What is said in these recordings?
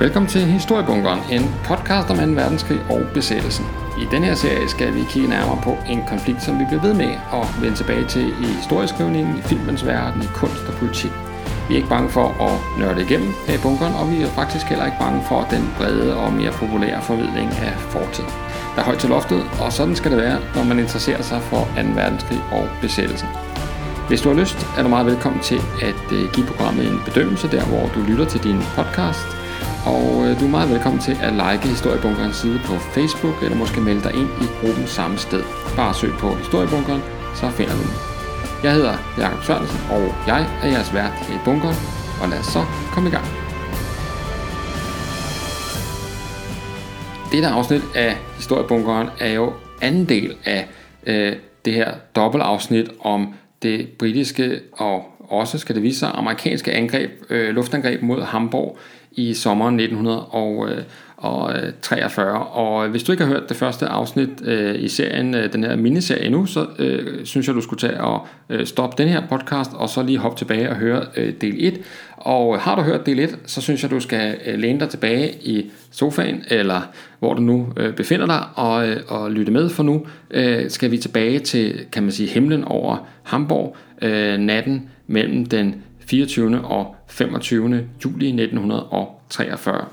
Velkommen til Historiebunkeren, en podcast om 2. verdenskrig og besættelsen. I denne her serie skal vi kigge nærmere på en konflikt, som vi bliver ved med at vende tilbage til i historieskrivningen, i filmens verden, i kunst og politik. Vi er ikke bange for at nørde igennem her i bunkeren, og vi er faktisk heller ikke bange for den brede og mere populære formidling af fortid. Der er højt til loftet, og sådan skal det være, når man interesserer sig for 2. verdenskrig og besættelsen. Hvis du har lyst, er du meget velkommen til at øh, give programmet en bedømmelse der, hvor du lytter til din podcast. Og øh, du er meget velkommen til at like Historiebunkerens side på Facebook, eller måske melde dig ind i gruppen samme sted. Bare søg på Historiebunkeren, så finder du den. Jeg hedder Jakob Sørensen, og jeg er jeres vært her i bunkeren, og lad os så komme i gang. Dette afsnit af Historiebunkeren er jo anden del af øh, det her dobbeltafsnit om det britiske og også, skal det vise sig, amerikanske angreb, øh, luftangreb mod Hamburg i sommeren 1943. Og øh, øh, øh, hvis du ikke har hørt det første afsnit øh, i serien, den her miniserie endnu, så øh, synes jeg, du skulle tage og øh, stoppe den her podcast, og så lige hoppe tilbage og høre øh, del 1. Og har du hørt del 1, så synes jeg, du skal øh, læne dig tilbage i sofaen, eller hvor du nu øh, befinder dig, og, øh, og lytte med, for nu øh, skal vi tilbage til, kan man sige, himlen over Hamburg, øh, natten mellem den 24. og 25. juli 1943.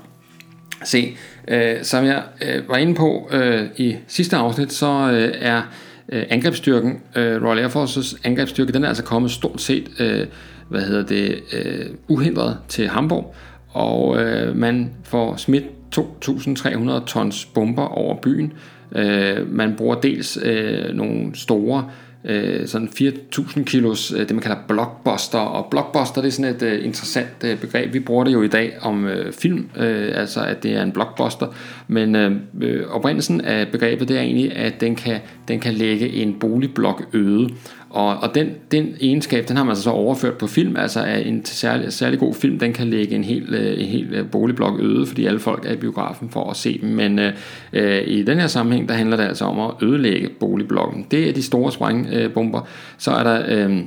Se, øh, som jeg øh, var inde på øh, i sidste afsnit, så øh, er øh, angrebsstyrken, øh, Royal Air Forces angrebsstyrke, den er altså kommet stort set, øh, hvad hedder det, øh, uhindret til Hamburg, og øh, man får smidt 2.300 tons bomber over byen. Øh, man bruger dels øh, nogle store øh, Øh, sådan 4.000 kilos, øh, det man kalder blockbuster, og blockbuster det er sådan et øh, interessant øh, begreb, vi bruger det jo i dag om øh, film, øh, altså at det er en blockbuster, men øh, øh oprindelsen af begrebet det er egentlig, at den kan, den kan lægge en boligblok øde, og, og den, den egenskab, den har man altså så overført på film, altså at en særlig, særlig god film, den kan lægge en hel, øh, en hel øh, boligblok øde, fordi alle folk er i biografen for at se dem. Men øh, øh, i den her sammenhæng, der handler det altså om at ødelægge boligblokken. Det er de store sprængbomber. Så er der... Øh,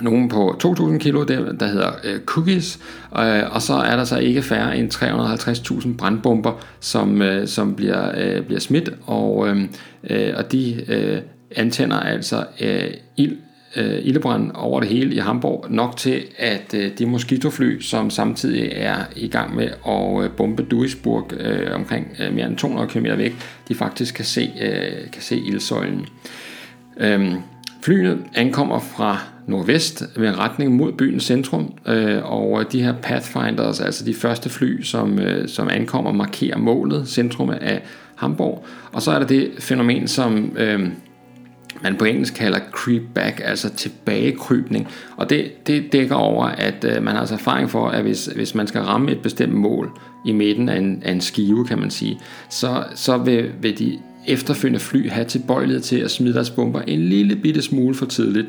nogen på 2.000 kilo, der, der hedder øh, cookies, øh, og så er der så ikke færre end 350.000 brandbomber, som, øh, som bliver, øh, bliver smidt, og, øh, øh og de øh, antænder altså øh, ild, øh, ildebrand over det hele i Hamburg, nok til, at øh, de moskitofly, som samtidig er i gang med at øh, bombe Duisburg øh, omkring øh, mere end 200 km væk, de faktisk kan se, øh, kan se ildsøjlen. Øh, flyene ankommer fra nordvest med retning mod byens centrum, øh, og de her Pathfinders, altså de første fly, som, øh, som ankommer, markerer målet, centrum af Hamburg. Og så er der det fænomen, som øh, man på engelsk kalder creep back, altså tilbagekrybning. Og det, det dækker over, at øh, man har altså erfaring for, at hvis, hvis man skal ramme et bestemt mål i midten af en, af en skive, kan man sige, så, så vil, vil de efterfølgende fly have tilbøjelighed til at smide deres bomber en lille bitte smule for tidligt.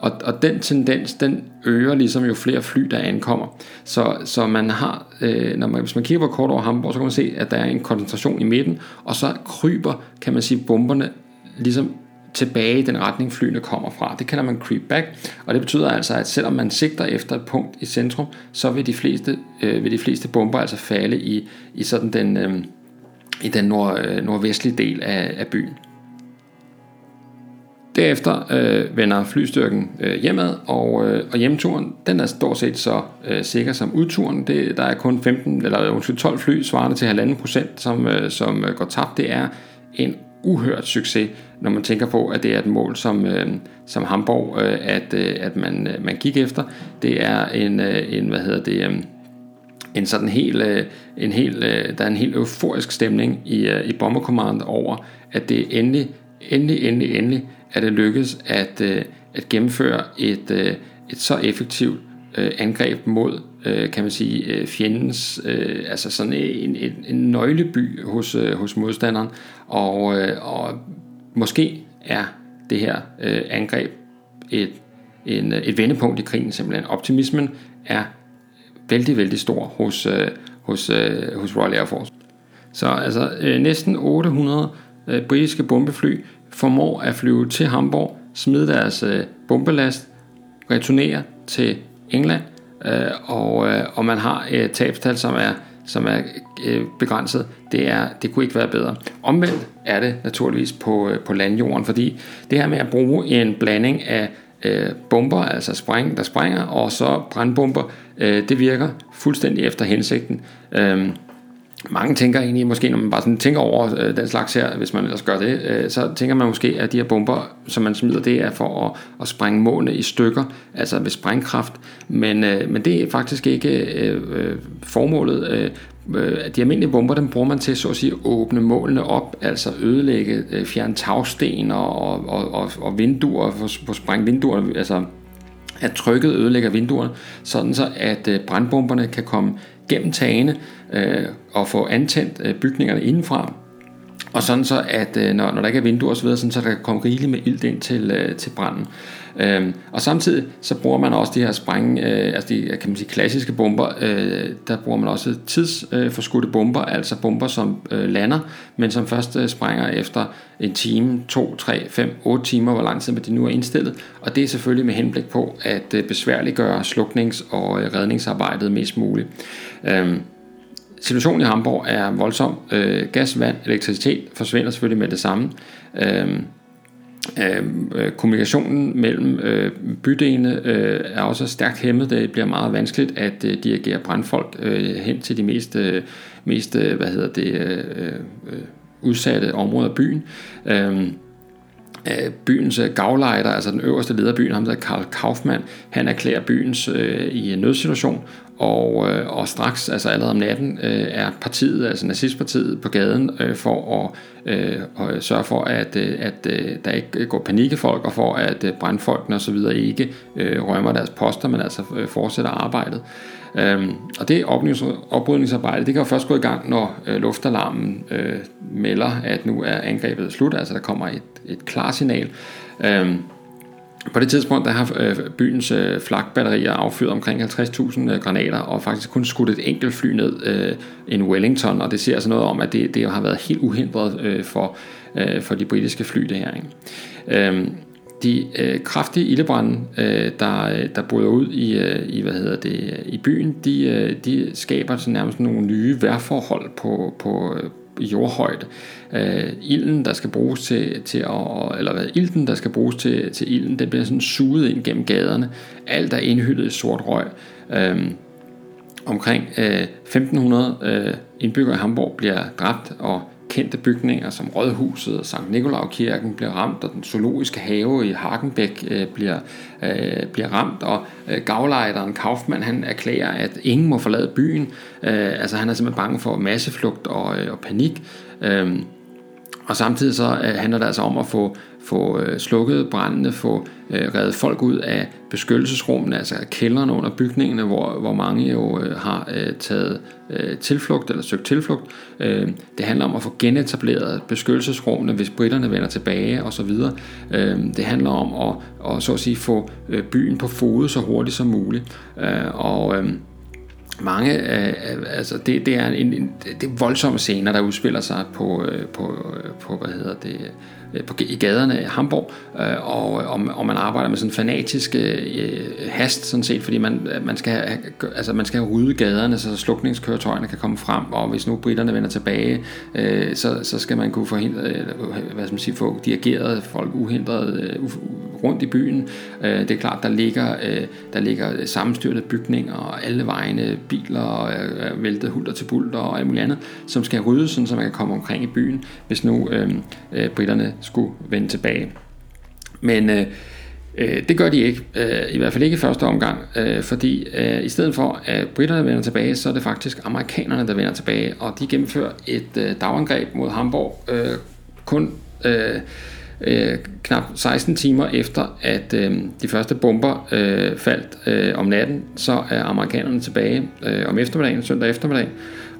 Og, og den tendens, den øger ligesom jo flere fly, der ankommer. Så, så man har, øh, når man, hvis man kigger på kort over Hamburg, så kan man se, at der er en koncentration i midten, og så kryber, kan man sige, bomberne ligesom tilbage i den retning flyene kommer fra. Det kalder man creep back, og det betyder altså, at selvom man sigter efter et punkt i centrum, så vil de fleste, øh, vil de fleste bomber altså falde i, i sådan den, øh, i den nord, øh, nordvestlige del af, af byen. Derefter øh, vender flystyrken øh, hjemad, og, øh, og hjemturen den er stort set så øh, sikker som udturen. Det, der er kun 15 eller undskyld, 12 fly svarende til 1,5 procent, som, øh, som øh, går tabt. Det er en uhørt succes, når man tænker på, at det er et mål som, øh, som Hamburg, øh, at, øh, at man, øh, man gik efter. Det er en, øh, en hvad hedder det, øh, en sådan helt, øh, en helt, øh, der er en helt euforisk stemning i, øh, i Bomber Command over, at det endelig, endelig, endelig, endelig er det lykkedes at, øh, at gennemføre et, øh, et så effektivt øh, angreb mod, øh, kan man sige, øh, fjendens, øh, altså sådan en, en, en nøgleby hos, øh, hos modstanderen, og, øh, og måske er det her øh, angreb et, en, et vendepunkt i krigen simpelthen. Optimismen er vældig, vældig stor hos, øh, hos, øh, hos Royal Air Force. Så altså øh, næsten 800 øh, britiske bombefly formår at flyve til Hamburg, smide deres øh, bombelast, returnere til England, øh, og, øh, og man har et tabstal, som er som er øh, begrænset, det, er, det kunne ikke være bedre. Omvendt er det naturligvis på, øh, på landjorden, fordi det her med at bruge en blanding af øh, bomber, altså spræng, der sprænger, og så brandbomber, øh, det virker fuldstændig efter hensigten. Øh, mange tænker egentlig måske, når man bare sådan tænker over øh, den slags her, hvis man ellers gør det, øh, så tænker man måske, at de her bomber, som man smider, det er for at, at sprænge målene i stykker, altså ved sprængkraft. Men, øh, men det er faktisk ikke øh, øh formålet. Øh, øh, de almindelige bomber, dem bruger man til så at sige åbne målene op, altså ødelægge, øh, fjerne tagsten og, og, og, og vinduer, på sprænge vinduer, altså at trykket ødelægger vinduerne, sådan så at øh, brandbomberne kan komme gennem tagene øh, og få antændt øh, bygningerne indenfra. Og sådan så, at øh, når, når der ikke er vinduer osv., sådan så der kan komme rigeligt med ilt ind til, øh, til branden. Øhm, og samtidig så bruger man også de her spræng, øh, altså de øh, kan man sige, klassiske bomber, øh, der bruger man også tidsforskudte øh, bomber, altså bomber som øh, lander, men som først øh, sprænger efter en time, to, tre, fem, otte timer, hvor lang tid de nu er indstillet. Og det er selvfølgelig med henblik på at øh, besværliggøre sluknings- og øh, redningsarbejdet mest muligt. Øhm, Situationen i Hamburg er voldsom. Øh, gas, vand, elektricitet forsvinder selvfølgelig med det samme. Øhm, Øh, øh, kommunikationen mellem øh, bydelene øh, er også stærkt hæmmet. Det bliver meget vanskeligt at øh, dirigere brandfolk øh, hen til de mest, øh, mest øh, hvad hedder det, øh, øh, udsatte områder af byen. Øh, byens øh, gavlejder, altså den øverste leder af byen, ham der Karl Kaufmann, han erklærer byens øh, i en nødsituation, og, øh, og straks, altså allerede om natten, øh, er partiet, altså nazistpartiet på gaden øh, for at øh, og sørge for, at, øh, at øh, der ikke går panikefolk, og for at øh, brandfolkene osv. ikke øh, rømmer deres poster, men altså øh, fortsætter arbejdet. Øhm, og det oprydningsarbejde, det kan jo først gå i gang, når øh, luftalarmen øh, melder, at nu er angrebet slut, altså der kommer et, et klarsignal. Øhm, på det tidspunkt der har øh, byens øh, flakbatterier affyret omkring 50.000 øh, granater og faktisk kun skudt et enkelt fly ned, øh, en Wellington, og det ser altså noget om, at det, det har været helt uhindret øh, for, øh, for de britiske fly det her. Ikke? Øhm, de øh, kraftige ildebrænde, øh, der, øh, der bryder ud i, øh, i, hvad hedder det, i byen, de, øh, de skaber sådan nærmest nogle nye vejrforhold på, på, øh, jordhøjde. Øh, ilden, der skal bruges til, til at, eller hvad, ilden, der skal bruges til, til ilden, den bliver sådan suget ind gennem gaderne. Alt er indhyldet i sort røg. Øh, omkring øh, 1500 øh, indbyggere i Hamburg bliver dræbt, og kendte bygninger som Rådhuset og Sankt Nikolaukirken bliver ramt, og den zoologiske have i Hagenbæk øh, bliver, øh, bliver ramt, og øh, gavlejderen Kaufmann han erklærer, at ingen må forlade byen. Øh, altså han er simpelthen bange for masseflugt og, øh, og panik. Øh, og samtidig så øh, handler det altså om at få, få øh, slukket brændene, få øh, reddet folk ud af beskyttelsesrummene, altså kældrene under bygningerne, hvor, hvor mange jo øh, har øh, taget øh, tilflugt eller søgt tilflugt. Øh, det handler om at få genetableret beskyttelsesrummene, hvis britterne vender tilbage osv. Øh, det handler om at, at så at sige, få øh, byen på fod så hurtigt som muligt. Øh, og øh, mange, øh, altså det, det er en, en det er voldsomme scener, der udspiller sig på, øh, på, øh, på hvad hedder det, Øh, på, i gaderne i Hamburg, øh, og, og, og man arbejder med sådan fanatisk øh, hast, sådan set, fordi man, øh, man, skal have, altså man skal have ryddet gaderne, så slukningskøretøjerne kan komme frem, og hvis nu britterne vender tilbage, øh, så, så skal man kunne forhindre, øh, hvad skal man sige, få dirigeret folk uhindret øh, rundt i byen. Øh, det er klart, der ligger, øh, der ligger sammenstyrte bygninger, og alle vejene, biler, og øh, væltet hulter til bulter og alt muligt andet, som skal ryddes, sådan, så man kan komme omkring i byen, hvis nu øh, øh, britterne skulle vende tilbage. Men øh, øh, det gør de ikke, øh, i hvert fald ikke i første omgang, øh, fordi øh, i stedet for at britterne vender tilbage, så er det faktisk amerikanerne, der vender tilbage, og de gennemfører et øh, dagangreb mod Hamburg øh, kun øh, øh, knap 16 timer efter, at øh, de første bomber øh, faldt øh, om natten, så er amerikanerne tilbage øh, om eftermiddagen, søndag eftermiddag,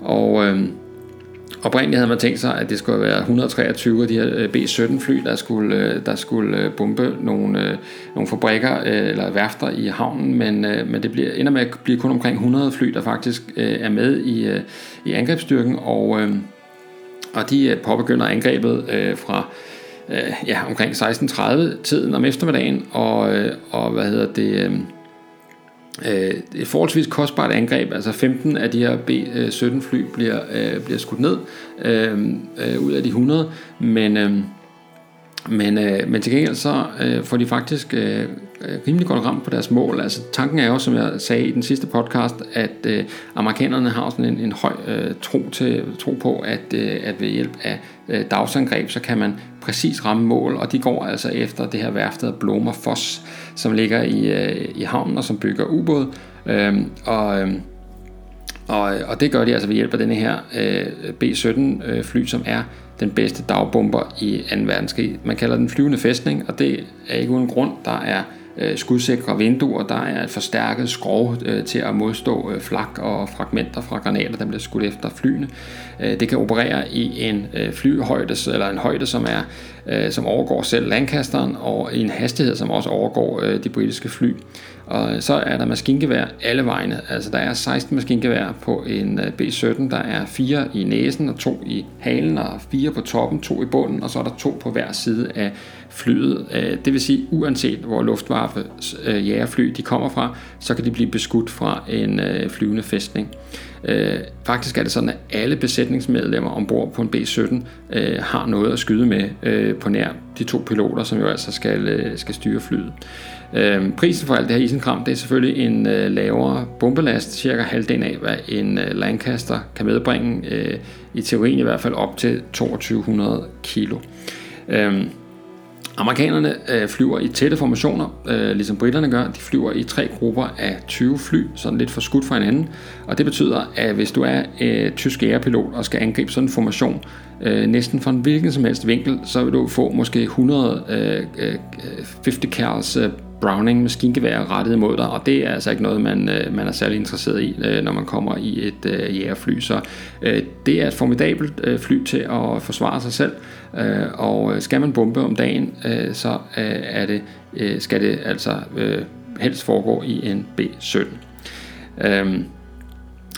og øh, Oprindeligt havde man tænkt sig, at det skulle være 123 af de her øh, B-17 fly, der skulle, øh, der skulle øh, bombe nogle, nogle fabrikker eller værfter i havnen, men, men det bliver, ender med at blive kun omkring 100 fly, der faktisk er med i, i angrebsstyrken, og, og de påbegynder angrebet fra ja, omkring 16.30 tiden om eftermiddagen, og, og hvad hedder det øh, et forholdsvis kostbart angreb, altså 15 af de her B-17 øh, fly bliver, øh, bliver skudt ned øh, øh, ud af de 100, men, øh, men, øh, men til gengæld så øh, får de faktisk øh, øh, rimelig godt ramt på deres mål. Altså tanken er jo, som jeg sagde i den sidste podcast, at øh, amerikanerne har sådan en, en høj øh, tro, til, tro på, at, øh, at ved hjælp af øh, dagsangreb, så kan man præcis ramme mål, og de går altså efter det her værftet Blomer Foss, som ligger i, øh, i havnen og som bygger ubåd. Øh, og, øh, og, øh, og det gør de altså ved hjælp af denne her øh, B-17 øh, fly, som er den bedste dagbomber i 2. verdenskrig. Man kalder den flyvende fæstning, og det er ikke uden grund. Der er øh, skudsikre vinduer, der er et forstærket skrov øh, til at modstå øh, flak og fragmenter fra granater, der bliver skudt efter flyene. Øh, det kan operere i en øh, flyhøjde, eller en højde, som er øh, som overgår selv Lancasteren, og i en hastighed, som også overgår øh, de britiske fly. Og så er der maskingevær alle vegne. Altså der er 16 maskingevær på en øh, B-17. Der er fire i næsen og to i halen, og fire på toppen, to i bunden, og så er der to på hver side af flyet. Øh, det vil sige, uanset hvor Luftwaffe øh, jægerfly de kommer fra, så kan de blive beskudt fra en øh, flyvende fæstning. faktisk er det sådan, at alle besætningsmedlemmer ombord på en B-17 har noget at skyde med på nær de to piloter, som jo altså skal, skal styre flyet. Prisen for alt det her isenkram, det er selvfølgelig en lavere bombelast, cirka halvdelen af, hvad en Lancaster kan medbringe, i teorien i hvert fald op til 2200 kilo. Øh, Amerikanerne øh, flyver i tætte formationer, øh, ligesom britterne gør. De flyver i tre grupper af 20 fly, sådan lidt for skudt fra hinanden. Og det betyder, at hvis du er øh, tysk ærepilot og skal angribe sådan en formation, øh, næsten fra en hvilken som helst vinkel, så vil du få måske 100 øh, øh, 50 cals øh, Browning maskingevær rettet mod dig, og det er altså ikke noget, man, øh, man er særlig interesseret i, øh, når man kommer i et øh, jægerfly. Så øh, det er et formidabelt øh, fly til at forsvare sig selv, øh, og øh, skal man bombe om dagen, øh, så øh, er det, øh, skal det altså øh, helst foregå i en B-17. Øh,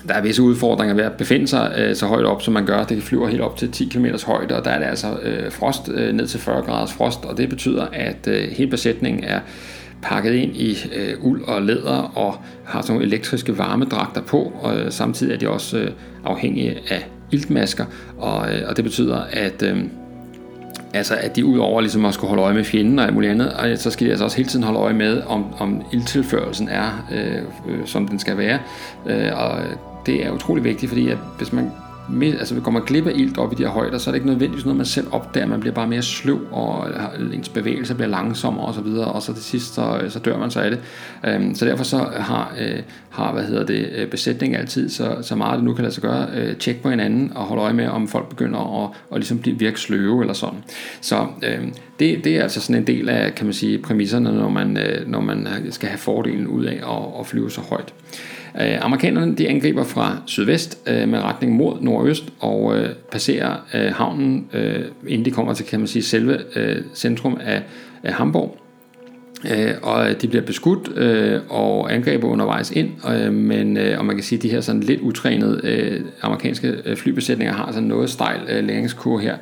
der er visse udfordringer ved at befinde sig øh, så højt op, som man gør. Det flyver helt op til 10 km højde, og der er det altså øh, frost øh, ned til 40 graders frost, og det betyder, at øh, hele besætningen er pakket ind i øh, uld og læder og har sådan nogle elektriske varmedragter på, og øh, samtidig er de også øh, afhængige af iltmasker, og, øh, og det betyder, at øh, Altså at de udover ligesom at skulle holde øje med fjenden og alt muligt andet, og så skal de altså også hele tiden holde øje med, om, om ildtilførelsen er, øh, øh, som den skal være. Øh, og det er utrolig vigtigt, fordi at hvis man med, altså går man glip af ilt op i de her højder, så er det ikke nødvendigvis noget, man selv opdager. Man bliver bare mere sløv, og øh, ens bevægelser bliver langsommere osv., og, så videre, og så til sidst, så, øh, så dør man så af det. Øhm, så derfor så har, øh, har hvad hedder det, besætningen besætning altid så, så meget det nu kan lade sig gøre, øh, tjek på hinanden og holde øje med, om folk begynder at, at ligesom blive virke sløve eller sådan. Så øh, det, det er altså sådan en del af, kan man sige, præmisserne, når man, øh, når man skal have fordelen ud af at, at flyve så højt. Øh, amerikanerne de angriber fra sydvest øh, med retning mod nordøst og øh, passerer øh, havnen, øh, inden de kommer til kan man sige, selve øh, centrum af, af Hamburg. Øh, og de bliver beskudt øh, og angreber undervejs ind, øh, men øh, og man kan sige, at de her sådan lidt utrænede øh, amerikanske øh, flybesætninger har sådan noget stejl øh, læringskur her.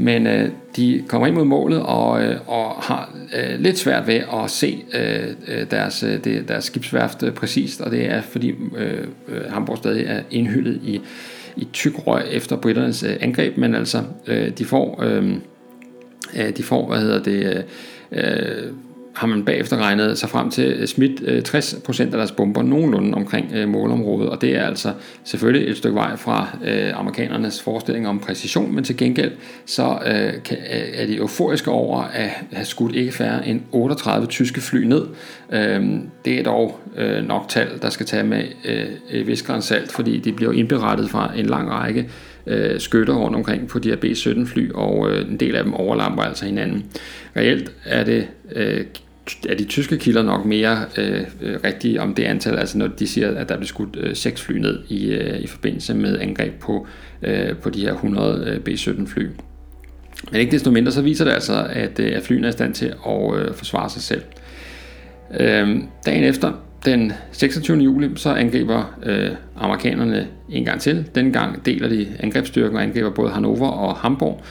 Men øh, de kommer ind mod målet og, øh, og har øh, lidt svært ved at se øh, øh deres, øh, det, deres skibsværft øh, præcist, og det er fordi øh, øh, Hamburg stadig er indhyllet i, i tyk røg efter britternes øh, angreb, men altså øh, de får øh, øh de får, hvad hedder det, øh, har man bagefter regnet sig frem til øh, smidt øh, 60% af deres bomber nogenlunde omkring øh, målområdet, og det er altså selvfølgelig et stykke vej fra amerikanernes forestilling om præcision, men til gengæld så er de euforiske over at have skudt ikke færre end 38 tyske fly ned. Øhm, det er dog nok tal, der skal tage med viskerens salt, fordi de bliver indberettet fra en lang række skytter rundt omkring på de her B-17 fly, og en del af dem overlapper altså hinanden. Reelt er det er de tyske kilder nok mere øh, øh, rigtige om det antal, altså når de siger, at der blev skudt øh, seks fly ned i, øh, i forbindelse med angreb på, øh, på de her 100 øh, B-17 fly. Men ikke desto mindre, så viser det altså, at, øh, at flyene er i stand til at øh, forsvare sig selv. Øh, dagen efter, den 26. juli, så angriber øh, amerikanerne en gang til. Den gang deler de angrebsstyrken og angriber både Hannover og Hamburg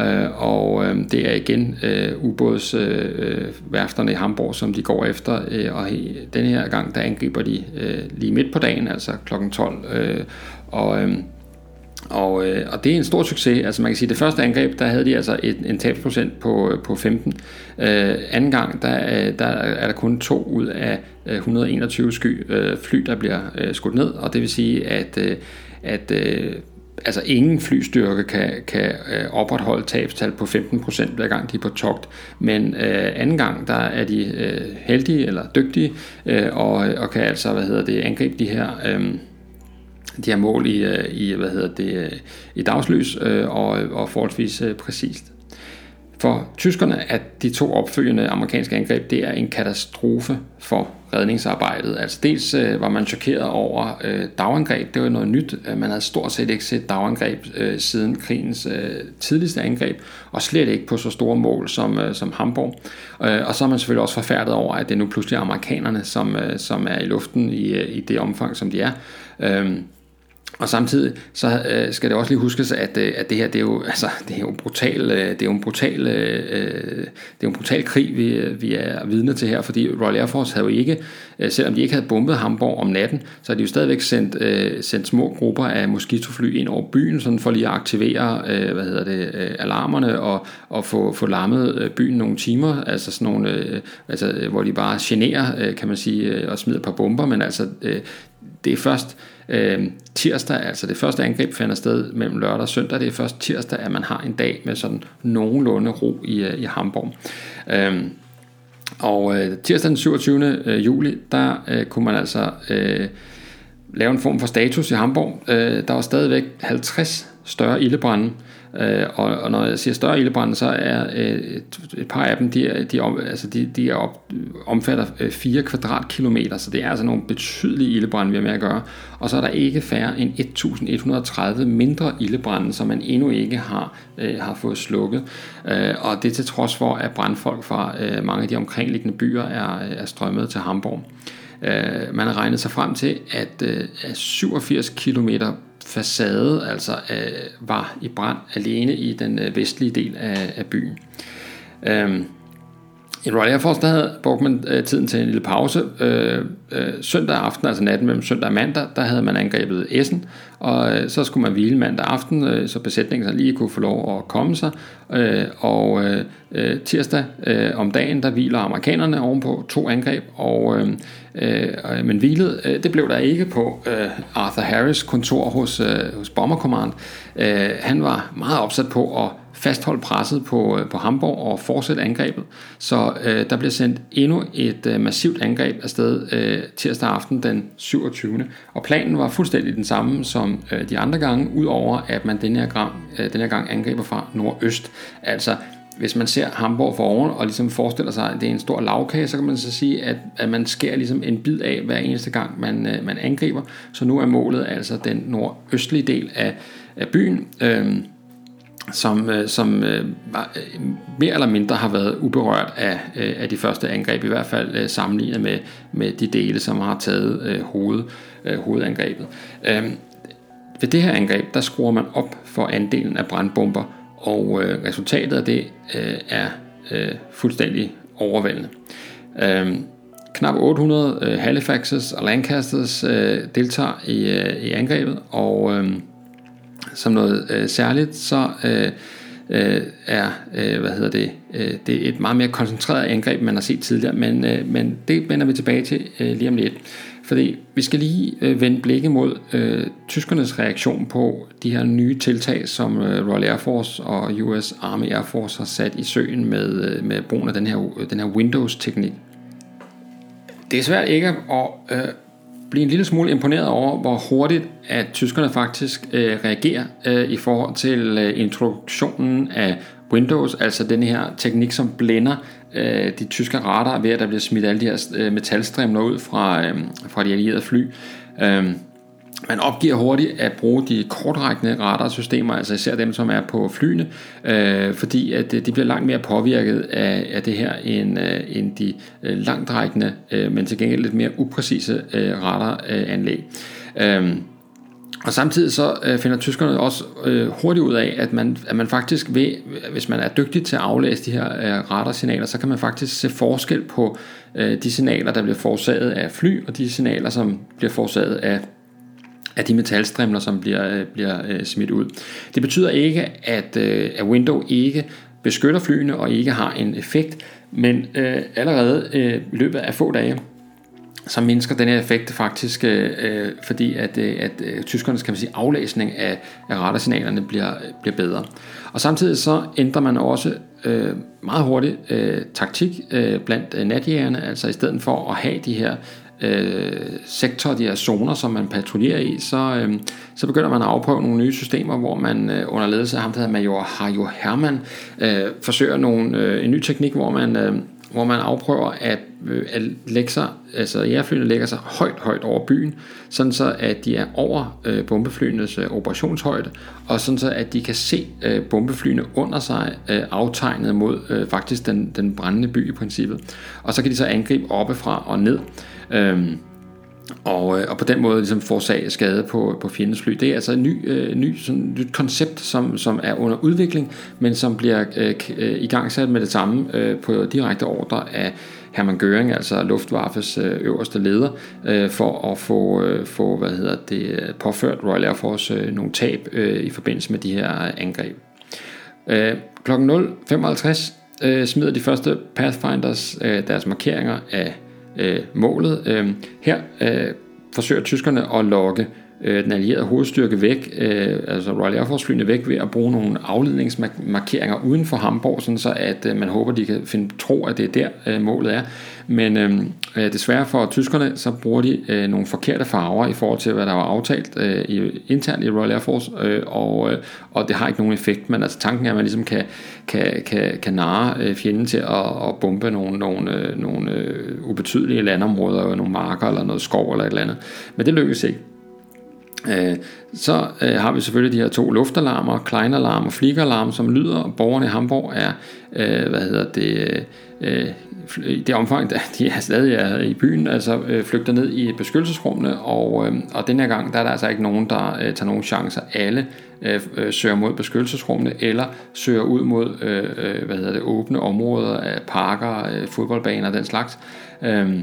øh, og øh, det er igen øh, ubådsværfterne øh, øh i Hamburg, som de går efter, øh, og den her gang, der angriber de øh, lige midt på dagen, altså kl. 12, øh, og øh, og, øh, og det er en stor succes. Altså man kan sige, at det første angreb, der havde de altså et, en tabsprocent på, øh, på 15. Øh, anden gang, der, øh, der er der kun to ud af 121 sky øh, fly, der bliver øh, skudt ned. Og det vil sige, at, øh, at øh, altså ingen flystyrke kan, kan øh, opretholde tabstal på 15% hver gang de er på togt, men øh, anden gang der er de øh, heldige eller dygtige øh, og, og kan altså hvad hedder det angribe de her øh, de her mål i, øh, i hvad hedder det, øh, i dagslys øh, og, og forholdsvis øh, præcist. For tyskerne at de to opfølgende amerikanske angreb, det er en katastrofe for redningsarbejdet. Altså dels øh, var man chokeret over øh, dagangreb, det var noget nyt. Øh, man havde stort set ikke set dagangreb øh, siden krigens øh, tidligste angreb, og slet ikke på så store mål som, øh, som Hamburg. Øh, og så er man selvfølgelig også forfærdet over, at det nu pludselig er amerikanerne, som, øh, som er i luften i, øh, i det omfang, som de er. Øh, og samtidig så øh, skal det også lige huskes, at, øh, at det her det er jo altså det er jo brutal øh, det er jo en brutal øh, øh det er jo en brutal krig vi, øh, vi er vidne til her, fordi Royal Air Force havde jo ikke øh, selvom de ikke havde bombet Hamburg om natten, så har de jo stadigvæk sendt, øh, sendt små grupper af moskitofly ind over byen, sådan for lige at aktivere øh, hvad hedder det, øh, alarmerne og, og få, få larmet øh, byen nogle timer, altså sådan nogle, øh, altså, øh, hvor de bare generer, øh, kan man sige, øh, og smider et par bomber, men altså øh, det er først øh, tirsdag, altså det første angreb finder sted mellem lørdag og søndag, det er først tirsdag, at man har en dag med sådan nogenlunde ro i, øh, i Hamburg. Øh, og øh, tirsdag den 27. Øh, juli, der øh, kunne man altså øh, lave en form for status i Hamburg. Øh, der var stadigvæk 50 større ildebrænde, Øh, og, og når jeg siger større ildebrænde, så er øh, et, et par af dem, de, er, de, om, altså de, de er op, omfatter øh, 4 kvadratkilometer, så det er altså nogle betydelige ildebrænde, vi har med at gøre. Og så er der ikke færre end 1130 mindre ildebrænde, som man endnu ikke har, øh, har fået slukket. Øh, og det til trods for, at brandfolk fra øh, mange af de omkringliggende byer er, er strømmet til Hamburg. Øh, man har regnet sig frem til, at øh, 87 kilometer facade altså øh, var i brand alene i den øh, vestlige del af, af byen. Øhm, i Royal Air Force der havde brugt man øh, tiden til en lille pause. Øh, øh, søndag aften, altså natten mellem søndag og mandag, der havde man angrebet Essen, og øh, så skulle man hvile mandag aften, øh, så besætningen så lige kunne få lov at komme sig. Øh, og øh, øh tirsdag øh, om dagen, der hviler amerikanerne ovenpå to angreb, og, øh, øh, men hvilet, øh, det blev der ikke på øh, Arthur Harris kontor hos, øh, hos Bomber Command. Øh, han var meget opsat på at fastholde presset på, øh, på Hamburg og fortsætte angrebet. Så øh, der blev sendt endnu et øh, massivt angreb afsted øh, tirsdag aften den 27. Og planen var fuldstændig den samme som øh, de andre gange, udover at man denne her, gang, øh, denne her gang angriber fra nordøst. Altså hvis man ser Hamburg for oven og ligesom forestiller sig, at det er en stor lavkage, så kan man så sige, at, at man skærer ligesom en bid af hver eneste gang, man, øh, man angriber. Så nu er målet altså den nordøstlige del af, af byen. Øh, som, øh, som øh, øh mere eller mindre har været uberørt af, øh, af de første angreb, i hvert fald øh, sammenlignet med, med de dele, som har taget øh, hoved, hovedangrebet. Øh, ved det her angreb, der skruer man op for andelen af brandbomber, og øh, resultatet af det øh, er øh, fuldstændig overvældende. Øhm, knap 800 Halifaxes og Lancasters deltager i, i angrebet, og øh, som noget øh, særligt, så øh, øh, er øh, hvad hedder det, øh, det er et meget mere koncentreret angreb, man har set tidligere, men, øh, men det vender vi tilbage til øh, lige om lidt. Fordi vi skal lige øh, vende blikket mod øh, tyskernes reaktion på de her nye tiltag, som øh, Royal Air Force og US Army Air Force har sat i søen med, øh, med brugen af den her, øh, den her Windows-teknik. Det er svært ikke at øh, blive en lille smule imponeret over, hvor hurtigt at tyskerne faktisk øh, reagerer øh, i forhold til øh, introduktionen af Windows, altså den her teknik, som blænder øh, de tyske radar ved, at der bliver smidt alle de her øh, metalstrimler ud fra, øh, fra de allierede fly. Øh, man opgiver hurtigt at bruge de kortrækkende radarsystemer, altså især dem, som er på flyene, øh, fordi at øh, de bliver langt mere påvirket af, af det her end, øh, end de øh, langtrækkende, øh, men til gengæld lidt mere upræcise øh, radaranlæg. Øh, og samtidig så øh, finder tyskerne også øh, hurtigt ud af, at man, at man faktisk ved, hvis man er dygtig til at aflæse de her øh, radarsignaler, så kan man faktisk se forskel på øh, de signaler, der bliver forårsaget af fly, og de signaler, som bliver forårsaget af af de metalstrimler, som bliver, øh, bliver øh, smidt ud. Det betyder ikke, at, øh, at Window ikke beskytter flyene og ikke har en effekt, men øh, allerede øh, i løbet af få dage, så mindsker den her effekt faktisk, øh, øh, fordi at, øh, at øh, tyskernes kan man sige, aflæsning af, af radarsignalerne bliver, bliver bedre. Og samtidig så ændrer man også øh, meget hurtigt øh, taktik øh, blandt øh, natjægerne, altså i stedet for at have de her øh, sektorer, de her zoner, som man patruljerer i, så, øh, så begynder man at afprøve nogle nye systemer, hvor man øh, under ledelse af ham, der hedder Major Harjo Hermann, øh, forsøger nogle, øh, en ny teknik, hvor man, øh, hvor man afprøver at, øh, at lægge sig, altså jægerflyene lægger sig højt, højt over byen, sådan så at de er over øh, bombeflyenes øh, operationshøjde, og sådan så at de kan se øh, bombeflyene under sig øh, aftegnet mod øh, faktisk den, den brændende by i princippet. Og så kan de så angribe oppefra og ned. Øh, og, øh, og på den måde ligesom forårsage skade på, på fjendens fly. Det er altså et ny, øh, ny, sådan, nyt koncept, som, som er under udvikling, men som bliver øh, øh, igangsat med det samme øh, på direkte ordre af Hermann Göring, altså Luftwaffes øh, øverste leder, øh, for at få, øh, få hvad hedder det, påført Royal Air Force øh, nogle tab øh, i forbindelse med de her angreb. Øh, klokken 0.55 øh, smider de første Pathfinders øh, deres markeringer af øh, målet. Øh, her øh, forsøger tyskerne at lokke øh, den allierede hovedstyrke væk, øh, altså Royal Air Force flyene væk ved at bruge nogle afledningsmarkeringer uden for Hamburg, sådan så at øh, man håber, de kan finde tro, at det er der øh, målet er. Men øhm, øh, desværre for tyskerne, så bruger de øh, nogle forkerte farver i forhold til, hvad der var aftalt øh, i, internt i Royal Air Force, øh, og, øh, og det har ikke nogen effekt, men altså tanken er, at man ligesom kan, kan, kan, kan narre øh, fjenden til at, at bombe nogle, nogle, øh, nogle øh, ubetydelige landområder, nogle marker eller noget skov eller et eller andet. Men det lykkes ikke. Øh, så øh, har vi selvfølgelig de her to luftalarmer, Kleinalarm og Fligalarm, som lyder, og borgerne i Hamburg er, øh, hvad hedder det, øh, i det omfang, der de er stadig er i byen, altså øh, flygter ned i beskyttelsesrummene, og, øh, og den her gang, der er der altså ikke nogen, der tager nogen chancer. Alle søger mod beskyttelsesrummene, eller søger ud mod, hvad hedder det, åbne områder parker, fodboldbaner og den slags. Øhm,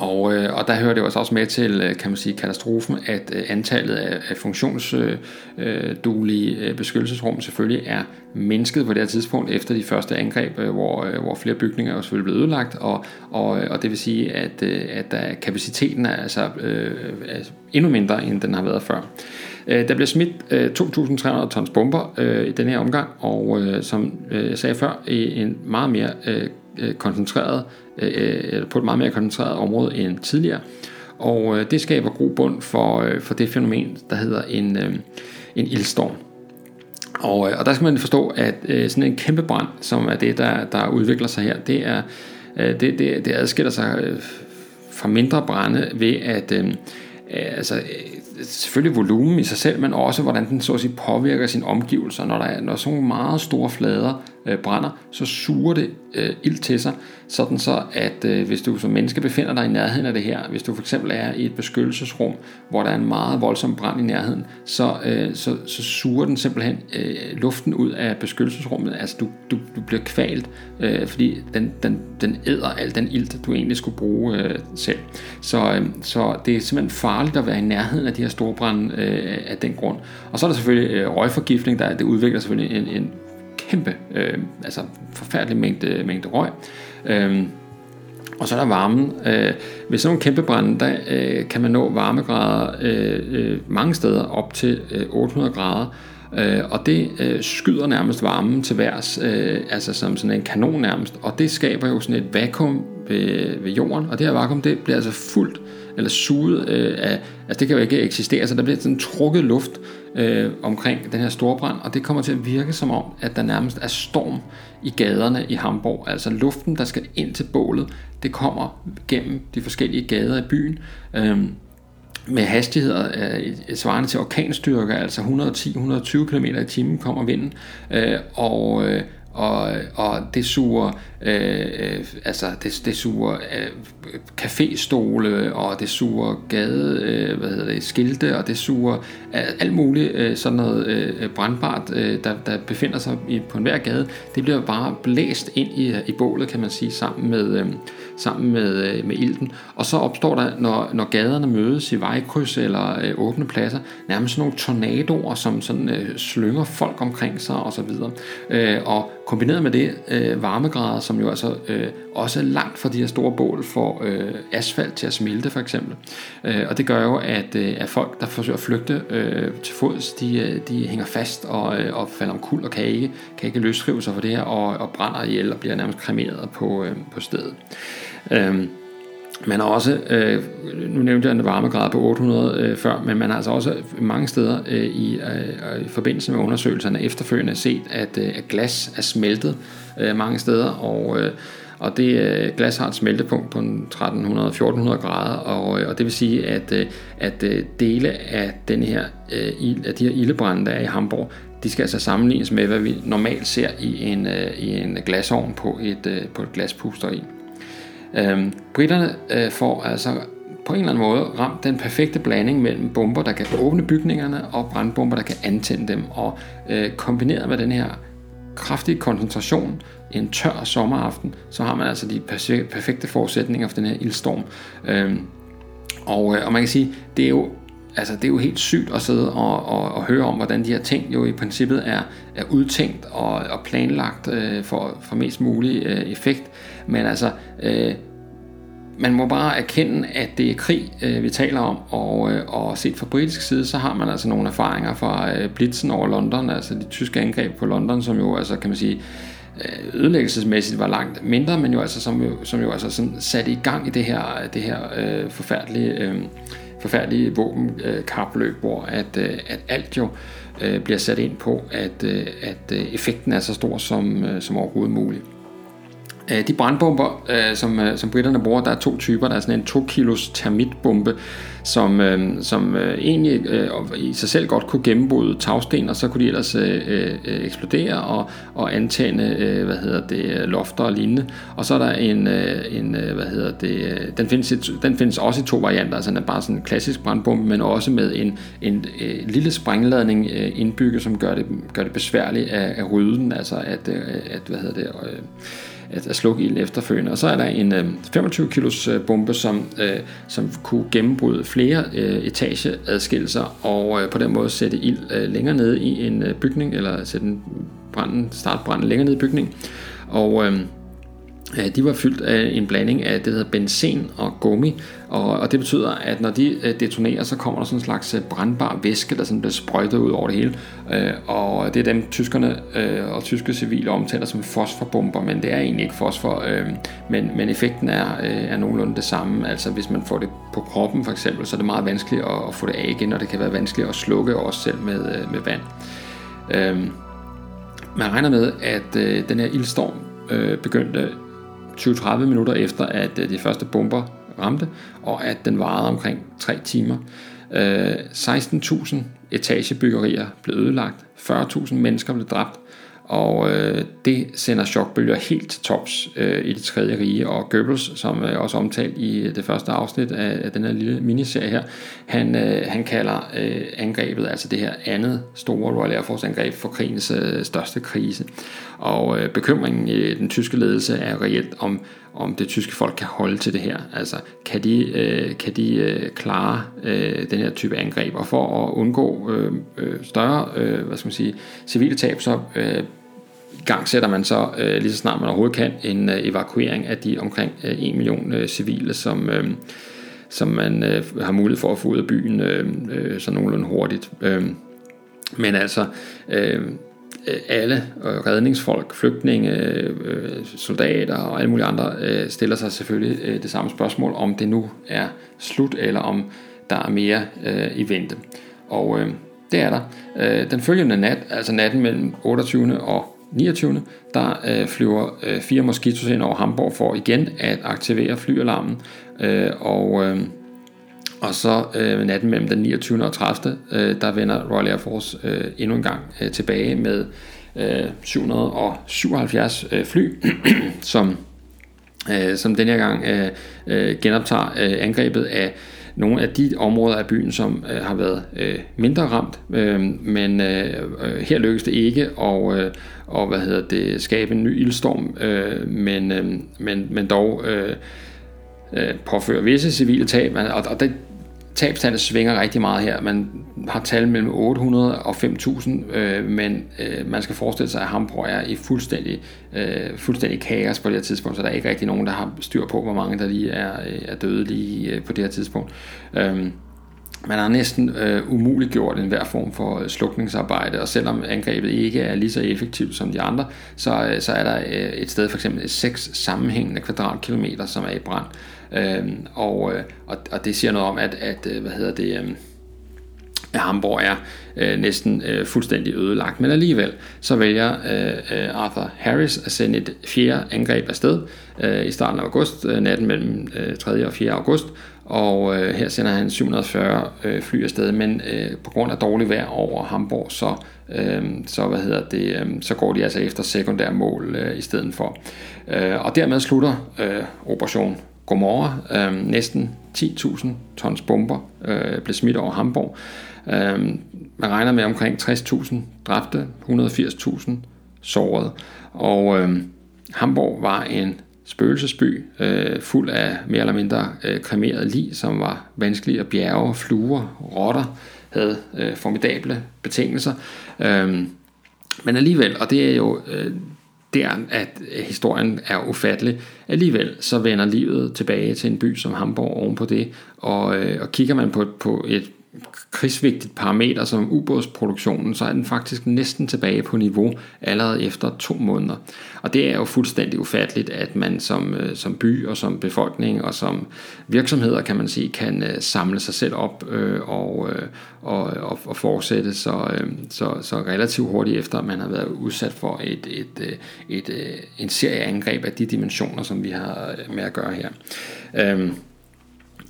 og, øh, og der hører det altså også med til, øh, kan man sige, katastrofen, at øh, antallet af, af funktionsduelige øh, øh, beskyttelsesrum selvfølgelig er mindsket på det her tidspunkt efter de første angreb, øh, hvor, øh, hvor flere bygninger er selvfølgelig blev ødelagt, og, og, og det vil sige, at, øh, at der, kapaciteten er altså øh, er endnu mindre, end den har været før. Øh, der bliver smidt 2.300 tons bomber øh, i den her omgang, og øh, som jeg sagde før, i en meget mere øh koncentreret, Øh, øh, på et meget mere koncentreret område end tidligere. Og øh, det skaber god bund for, øh, for det fænomen, der hedder en, øh, en ildstorm. Og, øh, og der skal man forstå, at øh, sådan en kæmpe brand, som er det, der, der udvikler sig her, det, er, øh, det, det, det adskiller sig øh, fra mindre brænde ved, at øh, øh altså, øh, selvfølgelig volumen i sig selv, men også hvordan den så at sige, påvirker sine omgivelser. Når der er når sådan nogle meget store flader øh, brænder, så suger det øh, ild til sig, sådan så at øh, hvis du som menneske befinder dig i nærheden af det her, hvis du for eksempel er i et beskyttelsesrum, hvor der er en meget voldsom brand i nærheden, så, øh, så, så suger den simpelthen øh, luften ud af beskyttelsesrummet. Altså du, du, du bliver kvalt, øh, fordi den, den, den æder al den ilt, du egentlig skulle bruge øh, selv. Så, øh, så det er simpelthen farligt at være i nærheden af de her store brænde øh, af den grund. Og så er der selvfølgelig øh, røgforgiftning, der det udvikler selvfølgelig en, en kæmpe, øh, altså forfærdelig mængde, mængde røg. Øh, og så er der varmen. Øh, ved sådan nogle kæmpe brænde, der øh, kan man nå varmegrader øh, øh, mange steder op til øh, 800 grader. Øh, og det øh, skyder nærmest varmen til værs, øh, altså som sådan en kanon nærmest. Og det skaber jo sådan et vakuum ved, ved jorden. Og det her vakuum, det bliver altså fuldt eller suget øh, af, altså det kan jo ikke eksistere, så der bliver sådan trukket luft øh, omkring den her storbrand, og det kommer til at virke som om, at der nærmest er storm i gaderne i Hamburg. Altså luften, der skal ind til bålet, det kommer gennem de forskellige gader i byen. Øh, med hastigheder øh, svarende til orkanstyrker, altså 110-120 km i timen kommer vinden, øh, og, øh, og, og det suger øh, øh, altså det, det suger øh, caféstole og det suger gade øh, hvad hedder det skilte, og det suger øh, alt muligt øh, sådan noget øh, brandbart, øh, der, der befinder sig i, på enhver gade. Det bliver bare blæst ind i, i bålet, kan man sige, sammen med, øh, sammen med, øh, med ilten. Og så opstår der, når, når gaderne mødes i vejkryds eller øh, åbne pladser, nærmest nogle tornadoer, som sådan, øh, slynger folk omkring sig osv. Øh, og kombineret med det øh, varmegrader, som jo altså øh, også er langt fra de her store bål for øh, asfalt til at smelte for eksempel. Øh, og det gør jo, at, øh, at folk, der forsøger at flygte øh, til fods, de, øh, de hænger fast og, øh, og falder kul og kan ikke, kan ikke løsrive sig for det her og, og brænder ihjel og bliver nærmest kremeret på, øh, på stedet. Øh, man har også, øh, nu nævnte jeg en varmegrad på 800 øh, før, men man har altså også mange steder øh, i, øh, i forbindelse med undersøgelserne efterfølgende set, at, øh, at glas er smeltet øh, mange steder, og, øh, og det øh, glas har et smeltepunkt på 1300-1400 grader, og, øh, og det vil sige, at, øh, at øh, dele af, den her, øh, ild, af de her ildebrænde, der er i Hamburg, de skal altså sammenlignes med, hvad vi normalt ser i en, øh, i en glasovn på et, øh, på et glaspusteri. Øhm, britterne øh, får altså på en eller anden måde ramt den perfekte blanding mellem bomber, der kan åbne bygningerne, og brandbomber, der kan antænde dem. Og øh, kombineret med den her kraftige koncentration en tør sommeraften, så har man altså de perfekte forudsætninger for den her ildstorm. Øhm, og, øh, og man kan sige, det er jo altså det er jo helt sygt at sidde og, og, og høre om, hvordan de her ting jo i princippet er, er udtænkt og, og planlagt øh, for, for mest mulig øh, effekt. Men altså, øh, man må bare erkende, at det er krig, øh, vi taler om, og, øh, og set fra britisk side, så har man altså nogle erfaringer fra øh, Blitzen over London, altså de tyske angreb på London, som jo altså, kan man sige, øh, ødelæggelsesmæssigt var langt mindre, men jo altså, som, jo, som jo altså sådan satte i gang i det her, det her øh, forfærdelige øh, forfærdelige våbenkapløb, hvor at, øh, at alt jo øh, bliver sat ind på, at, øh, at øh, effekten er så stor som, øh, som overhovedet muligt. Øh, de brandbomber, øh, som, øh, som britterne bruger, der er to typer. Der er sådan en 2 kilos termitbombe, som, øh, som øh, egentlig øh, i sig selv godt kunne gennembryde tagsten, og så kunne de ellers øh, øh, eksplodere og, og antænde øh, hvad hedder det, lofter og lignende. Og så er der en, øh, en øh, hvad hedder det, øh, den findes, i, den findes også i to varianter, altså den er bare sådan en klassisk brandbombe, men også med en, en øh, lille sprængladning øh, indbygget, som gør det, gør det besværligt at, at rydde den, altså at, øh, at hvad hedder det, øh, at, at slukke ilden efterfølgende. Og så er der en øh, 25 kilos øh, bombe, som, øh, som kunne gennembryde flere øh, etageadskillelser, og øh, på den måde sætte ild øh, længere nede i en øh, bygning, eller sætte en branden, starte branden længere nede i bygningen. Og øh, de var fyldt af en blanding af det, der hedder benzin og gummi, og, og det betyder, at når de øh, detonerer, så kommer der sådan en slags øh, brandbar væske, der sådan bliver sprøjtet ud over det hele, øh, og det er dem tyskerne øh, og tyske civile omtaler som fosforbomber, men det er egentlig ikke fosfor, øh, men, men effekten er, er nogenlunde det samme, altså hvis man får det på kroppen for eksempel, så er det meget vanskeligt at, at få det af igen, og det kan være vanskeligt at slukke også selv med, med vand. Man regner med, at den her ildstorm begyndte 20-30 minutter efter, at øh, de første bomber ramte, og at den varede omkring 3 timer. Øh, 16.000 etagebyggerier blev ødelagt, 40.000 mennesker blev dræbt, og øh, det sender chokbølger helt til tops øh, i det tredje rige, og Goebbels, som øh, også omtalt i øh, det første afsnit af, af den her lille miniserie her, han, øh, han kalder øh, angrebet, altså det her andet store Royal Air Force angreb for krigens øh, største krise. Og øh, bekymringen i den tyske ledelse er reelt om, om det tyske folk kan holde til det her. Altså, kan de, øh, kan de øh, klare øh, den her type angreb? Og for at undgå øh, øh, større øh, hvad skal man sige, civile tab, så øh, gang sætter man så øh, lige så snart man overhovedet kan en øh, evakuering af de omkring øh, 1 million øh, civile, som, øh, som man øh, har mulighed for at få ud af byen øh, øh, så nogenlunde hurtigt. Øh, men altså, øh, Øh, alle øh, redningsfolk, flygtninge, øh, soldater og alle mulige andre stiller sig selvfølgelig det samme spørgsmål, om det nu er slut, eller om der er mere i vente. Og det er der. Den følgende nat, altså natten mellem 28. og 29. der øh, flyver øh, fire moskitos ind over Hamburg for igen at aktivere flyalarmen. Øh, og, øh, og så øh, natten mellem den 29. og 30. Øh, der vender Royal Air Force øh, endnu en gang øh, tilbage med øh, 777 øh, fly, som, øh, som denne gang øh, øh, genoptager øh, angrebet af nogle af de områder af byen, som øh, har været øh, mindre ramt, øh, men øh, øh her lykkedes det ikke at øh, og, hvad hedder det, skabe en ny ildstorm, øh, men, øh, men, men dog øh, øh, påfører visse civile tab, og, og det, tabstallet svinger rigtig meget her. Man har tal mellem 800 og 5.000, øh, men øh, man skal forestille sig, at Hamburg er i fuldstændig, øh, fuldstændig kaos på det her tidspunkt, så der er ikke rigtig nogen, der har styr på, hvor mange der lige er, øh, er døde lige øh, på det her tidspunkt. Øh, man har næsten øh, umuliggjort en hver form for øh, slukningsarbejde, og selvom angrebet ikke er lige så effektivt som de andre, så, øh, så er der øh, et sted, for eksempel seks sammenhængende kvadratkilometer, som er i brand. Øhm, øh, og, og, og det siger noget om, at, at øh, hvad hedder det... Øh, at Hamburg er øh, næsten øh, fuldstændig ødelagt. Men alligevel så vælger øh, øh, Arthur Harris at sende et fjerde angreb afsted øh, i starten af august, øh, natten mellem øh, 3. og 4. august, og øh, her sender han 740 øh, fly afsted, men øh, på grund af dårlig vejr over Hamburg, så, øh, så, hvad hedder det, øh, så går de altså efter sekundære mål øh, i stedet for. Øh, og dermed slutter øh, operation Gomorra. Øh, næsten 10.000 tons bomber øh, blev smidt over Hamburg. Øh, man regner med omkring 60.000 dræbte, 180.000 sårede. Og øh, Hamburg var en spøgelsesby, øh, fuld af mere eller mindre øh, kremeret lig, som var vanskelige at bjerge, fluer, rotter, havde øh, formidable betingelser. Øh, men alligevel, og det er jo øh, der, at øh, historien er ufattelig, alligevel så vender livet tilbage til en by som Hamburg oven på det, og, øh, og kigger man på, på et krigsvigtigt parameter som ubådsproduktionen, så er den faktisk næsten tilbage på niveau allerede efter to måneder. Og det er jo fuldstændig ufatteligt, at man som, øh, som by og som befolkning og som virksomheder, kan man sige, kan øh, samle sig selv op øh, og, øh, og, og, og fortsætte så, øh, så, så relativt hurtigt efter, at man har været udsat for et, et, et, et, et en serie angreb af de dimensioner, som vi har med at gøre her. Øh,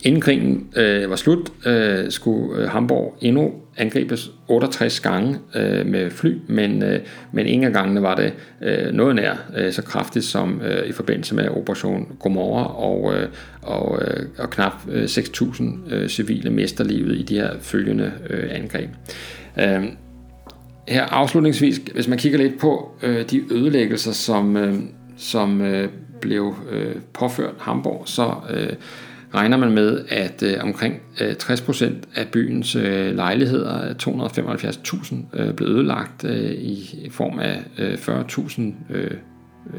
Inden krigen øh, var slut, øh, skulle øh, Hamburg endnu angribes 68 gange øh, med fly, men, øh, men ingen af gangene var det øh, noget nær øh, så kraftigt som øh, i forbindelse med Operation Gomorra, og, øh, og, øh, og knap øh, 6.000 øh, civile mister livet i de her følgende øh, angreb. Øh, her afslutningsvis, hvis man kigger lidt på øh, de ødelæggelser, som, øh, som øh, blev øh, påført Hamburg, så øh, regner man med, at øh, omkring øh, 60% af byens øh, lejligheder, 275.000, øh, blev ødelagt øh, i, form af øh, 40.000 øh,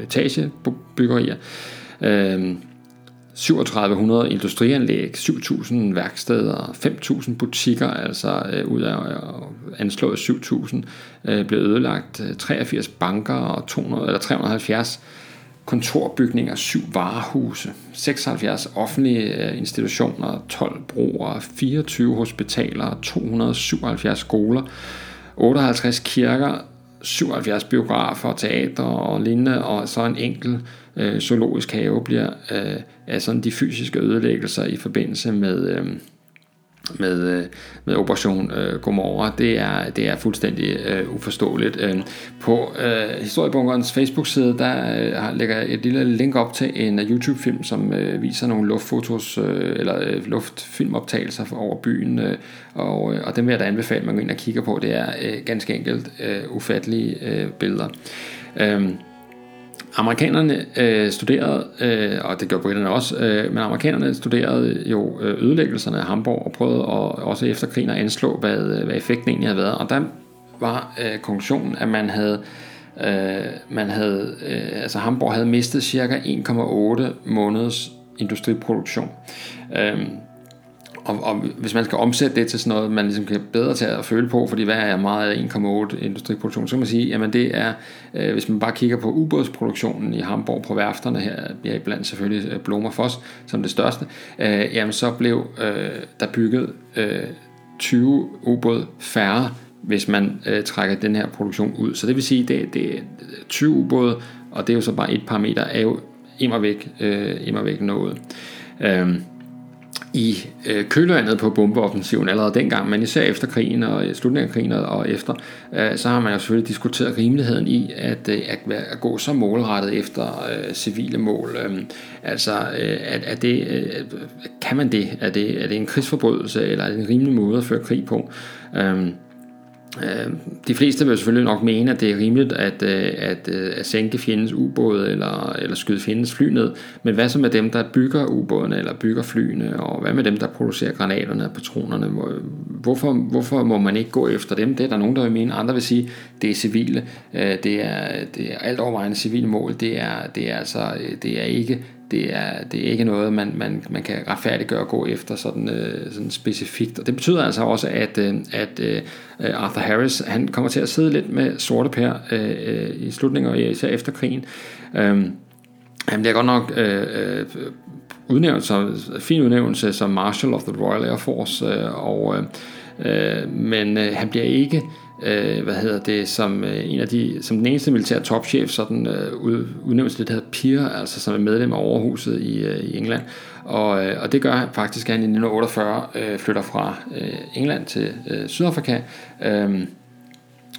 etagebyggerier. Øh, 3700 industrianlæg, 7000 værksteder, 5000 butikker, altså øh, ud af øh, anslået 7000, øh, blev ødelagt, øh, 83 banker og 200, eller 370 kontorbygninger, syv varehuse, 76 offentlige øh, institutioner, 12 broer, 24 hospitaler, 277 skoler, 58 kirker, 77 biografer, teater og lignende, og så en enkelt øh, zoologisk have bliver øh, af sådan de fysiske ødelæggelser i forbindelse med, øh, med, øh, med Operation øh, Gomorra, det er, det er fuldstændig øh, uforståeligt. Øh, på øh, Historiebunkerens Facebook-side, der øh, lægger jeg et lille link op til en øh, YouTube-film, som øh, viser nogle luftfotos, øh, eller øh, luftfilmoptagelser over byen, øh, og, øh, og dem vil jeg da anbefale, at man går ind og kigger på. Det er øh, ganske enkelt øh, ufattelige øh, billeder. Øh, Amerikanerne øh, studerede, øh, og det gjorde britterne også, øh, men amerikanerne studerede jo øh, ødelæggelserne af Hamburg og prøvede at, også efter krigen at anslå, hvad, øh, hvad effekten egentlig havde været. Og der var øh, konklusionen, at man havde, øh, man havde øh, altså Hamburg havde mistet cirka 1,8 måneders industriproduktion. Øh, og, og hvis man skal omsætte det til sådan noget, man ligesom kan bedre tage at føle på, fordi hvad er meget af 1,8 industriproduktion, så kan man sige, jamen det er, øh, hvis man bare kigger på ubådsproduktionen i Hamburg på værfterne her, ja, blandt selvfølgelig øh, Blom og Foss som det største, øh, jamen så blev øh, der bygget øh, 20 ubåd færre, hvis man øh, trækker den her produktion ud. Så det vil sige, det, det er 20 ubåde, og det er jo så bare et parameter, er jo immer væk, øh, immer væk noget. Øh, i øh, kølvandet på bombeoffensiven allerede dengang, men især efter krigen og øh, slutningen af krigen og efter, øh, så har man jo selvfølgelig diskuteret rimeligheden i at, øh, at, at gå så målrettet efter øh, civile mål. Øh, altså, øh, at, at det, øh, kan man det? Er, det? er det en krigsforbrydelse, eller er det en rimelig måde at føre krig på? Øh, Øh, Øh, de fleste vil selvfølgelig nok mene, at det er rimeligt at, øh, at, øh, at sænke fjendens ubåde eller, eller skyde fjendens fly ned. Men hvad så med dem, der bygger ubådene eller bygger flyene? Og hvad med dem, der producerer granaterne og patronerne? Hvorfor, hvorfor må man ikke gå efter dem? Det er der nogen, der vil mene. Andre vil sige, det er civile. Det er, det er alt overvejende civile mål. Det er, det er altså det er ikke det er, det er ikke noget, man, man, man kan retfærdiggøre at gå efter sådan, øh, sådan specifikt. Og det betyder altså også, at, øh, at øh, Arthur Harris han kommer til at sidde lidt med sorte pær øh, øh i slutningen og især efter krigen. Øh, han bliver godt nok øh, øh, udnævnt som fin udnævnelse som Marshal of the Royal Air Force, øh, og, øh, øh men øh, han bliver ikke øh, hvad hedder det, som øh, en af de, som den eneste militære topchef, sådan øh, udnævnt det, der hedder Peer, altså som er medlem af overhuset i, øh, i England. Og, øh, og det gør han faktisk, at han i 1948 øh, flytter fra øh, England til øh, Sydafrika, øh,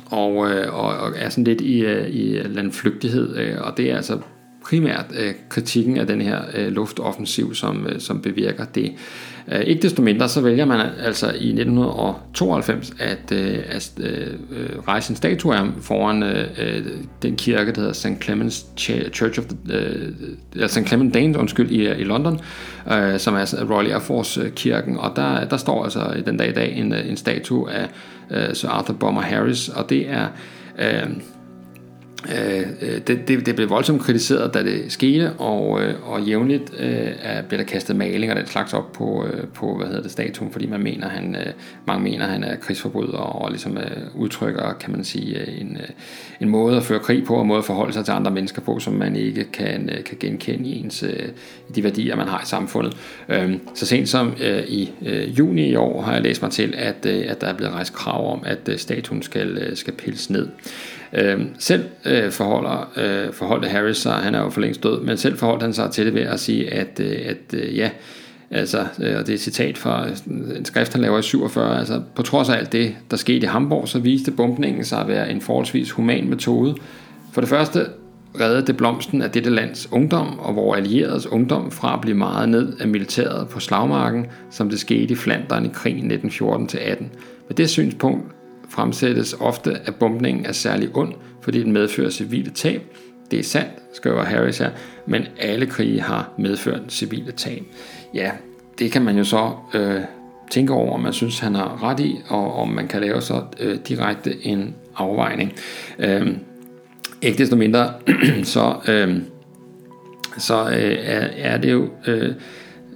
og, øh, og, og er sådan lidt i, øh, i landflygtighed, øh, og det er altså primært øh, kritikken af den her øh, luftoffensiv, som, øh, som bevirker det. Øh, ikke desto mindre, så vælger man altså i 1992 at, øh, at øh, øh, rejse en statue foran den kirke, der hedder St. Clemens Church of the, St. Clement Danes, undskyld, i, i London, som er Royal Air Force kirken, og der, der står altså den dag i dag en, en statue af Sir Arthur Bomber Harris, og det er øh, Øh, øh, det, det, det blev voldsomt kritiseret, da det skete, og, øh, og jævnligt øh, blev der kastet maling og den slags op på, øh, på hvad hedder det, statuen, fordi man mener, han, øh, mange mener, han er krigsforbryder og ligesom øh, udtrykker, kan man sige, øh, en, øh, en måde at føre krig på, og en måde at forholde sig til andre mennesker på, som man ikke kan, øh, kan genkende i ens, øh, de værdier, man har i samfundet. Øh, så sent som øh, i øh, juni i år har jeg læst mig til, at, øh, at der er blevet rejst krav om, at øh, statuen skal, øh, skal pilles ned. Øh, selv øh, forholder, øh, forholdte Harris sig, han er jo for længst død, men selv forholdt han sig til det ved at sige, at, øh, at øh, ja, altså, øh, og det er et citat fra en skrift, han laver i 47, altså på trods af alt det, der skete i Hamburg, så viste bombningen sig at være en forholdsvis human metode. For det første reddede det blomsten af dette lands ungdom og vores allieredes ungdom fra at blive meget ned af militæret på slagmarken, som det skete i Flandern i krigen 1914-18. Med det synspunkt fremsættes ofte, at bombningen er særlig ond, fordi den medfører civile tab. Det er sandt, skriver Harris her, men alle krige har medført civile tab. Ja, det kan man jo så øh, tænke over, om man synes, han har ret i, og om man kan lave så øh, direkte en afvejning. Øh, ikke desto mindre, så, øh, så øh, er, er det jo... Øh,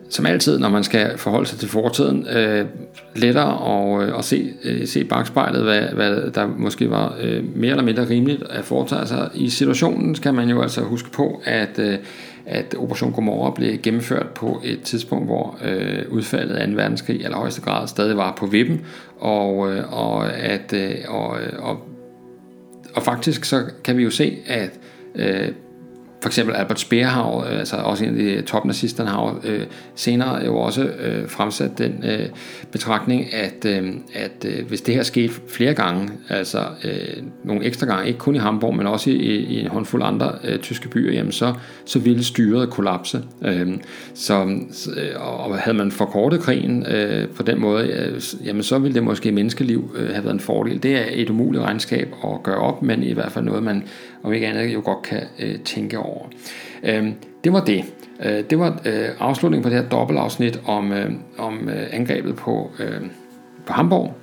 som altid, når man skal forholde sig til fortiden, øh, lettere at, øh, at se, øh, se bagspejlet, hvad, hvad der måske var øh, mere eller mindre rimeligt at foretage sig. I situationen skal man jo altså huske på, at, øh, at Operation Gomorra blev gennemført på et tidspunkt, hvor øh, udfaldet af 2. verdenskrig i allerhøjeste grad stadig var på vippen, og, øh, og, at, øh, og, øh, og, og faktisk så kan vi jo se, at øh, for eksempel Albert Speer øh, altså også en af de topnazisterne, har øh, senere jo også øh, fremsat den øh, betragtning, at, øh, at øh, hvis det her skete flere gange, altså øh, nogle ekstra gange, ikke kun i Hamburg, men også i, i en håndfuld andre øh, tyske byer, jamen så, så ville styret kollapse. Øh, så, øh, og havde man forkortet krigen øh, på den måde, øh, jamen så ville det måske menneskeliv øh, have været en fordel. Det er et umuligt regnskab at gøre op, men i hvert fald noget, man om ikke andet jo godt kan øh, tænke over. Øh, det var det. Øh, det var øh, afslutningen på det her dobbeltafsnit om, øh, om øh, angrebet på, øh, på Hamburg.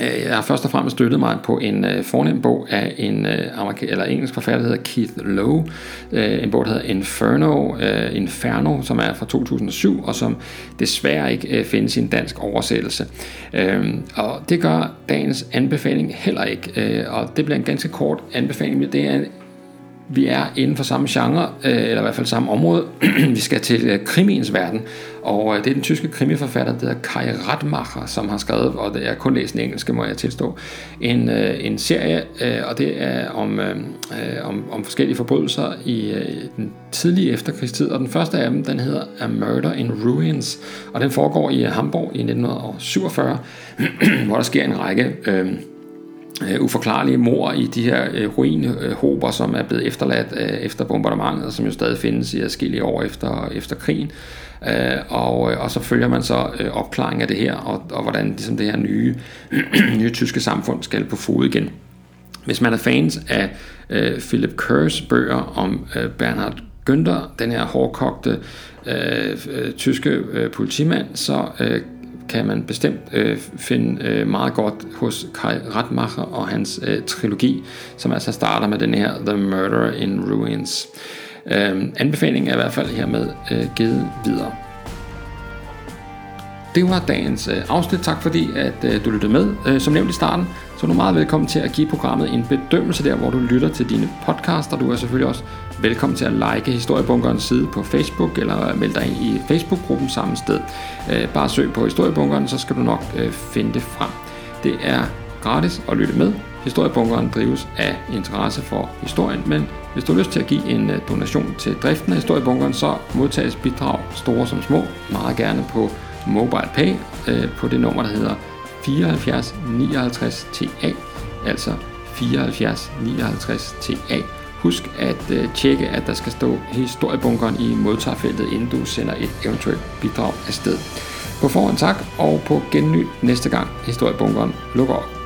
Øh, jeg har først og fremmest støttet mig på en øh, fornem bog af en øh, amerika- eller engelsk forfatter, der hedder Keith Lowe. Øh, en bog, der hedder Inferno, øh, Inferno, som er fra 2007, og som desværre ikke øh, findes i en dansk oversættelse. Øh, og det gør dagens anbefaling heller ikke, øh, og det bliver en ganske kort anbefaling, men det er vi er inden for samme genre, øh, eller i hvert fald samme område. vi skal til øh, krimiens verden, og øh, det er den tyske krimiforfatter, der hedder Kai Radmacher, som har skrevet, og det er kun læst en engelske, må jeg tilstå, en, en serie, og det er om, om, om forskellige forbrydelser i den tidlige efterkrigstid, og den første af dem, den hedder A Murder in Ruins, og den foregår i Hamburg i 1947, hvor der sker en række... Øh, øh, uforklarlige mor i de her øh, ruinhober, som er blevet efterladt øh, efter bombardementet, som jo stadig findes i adskillige år efter, efter krigen. Øh, og, øh, og så følger man så øh, opklaring af det her, og, og hvordan ligesom det her nye, nye tyske samfund skal på fod igen. Hvis man er fans af øh, Philip Kerrs bøger om øh, Bernhard Günther, den her hårdkogte øh, øh, tyske øh, politimand, så øh, kan man bestemt øh, finde øh, meget godt hos Kai Radmacher og hans øh, trilogi, som altså starter med den her The Murder in Ruins. Øh, anbefalingen er i hvert fald hermed øh, givet videre. Det var dagens øh, afsnit. Tak fordi at øh, du lyttede med. Øh, som nævnt i starten, så er du meget velkommen til at give programmet en bedømmelse der, hvor du lytter til dine podcasts, og du er selvfølgelig også velkommen til at like Historiebunkerens side på Facebook, eller melde dig ind i Facebook-gruppen samme sted. Øh, bare søg på Historiebunkeren, så skal du nok øh, finde det frem. Det er gratis at lytte med. Historiebunkeren drives af interesse for historien, men hvis du har lyst til at give en øh, donation til driften af Historiebunkeren, så modtages bidrag store som små meget gerne på MobilePay på det nummer, der hedder 74 59 TA, altså 74 59 TA. Husk at øh, tjekke, at der skal stå historiebunkeren i modtagerfeltet, inden du sender et eventuelt bidrag afsted. På forhånd tak, og på genny næste gang historiebunkeren lukker op.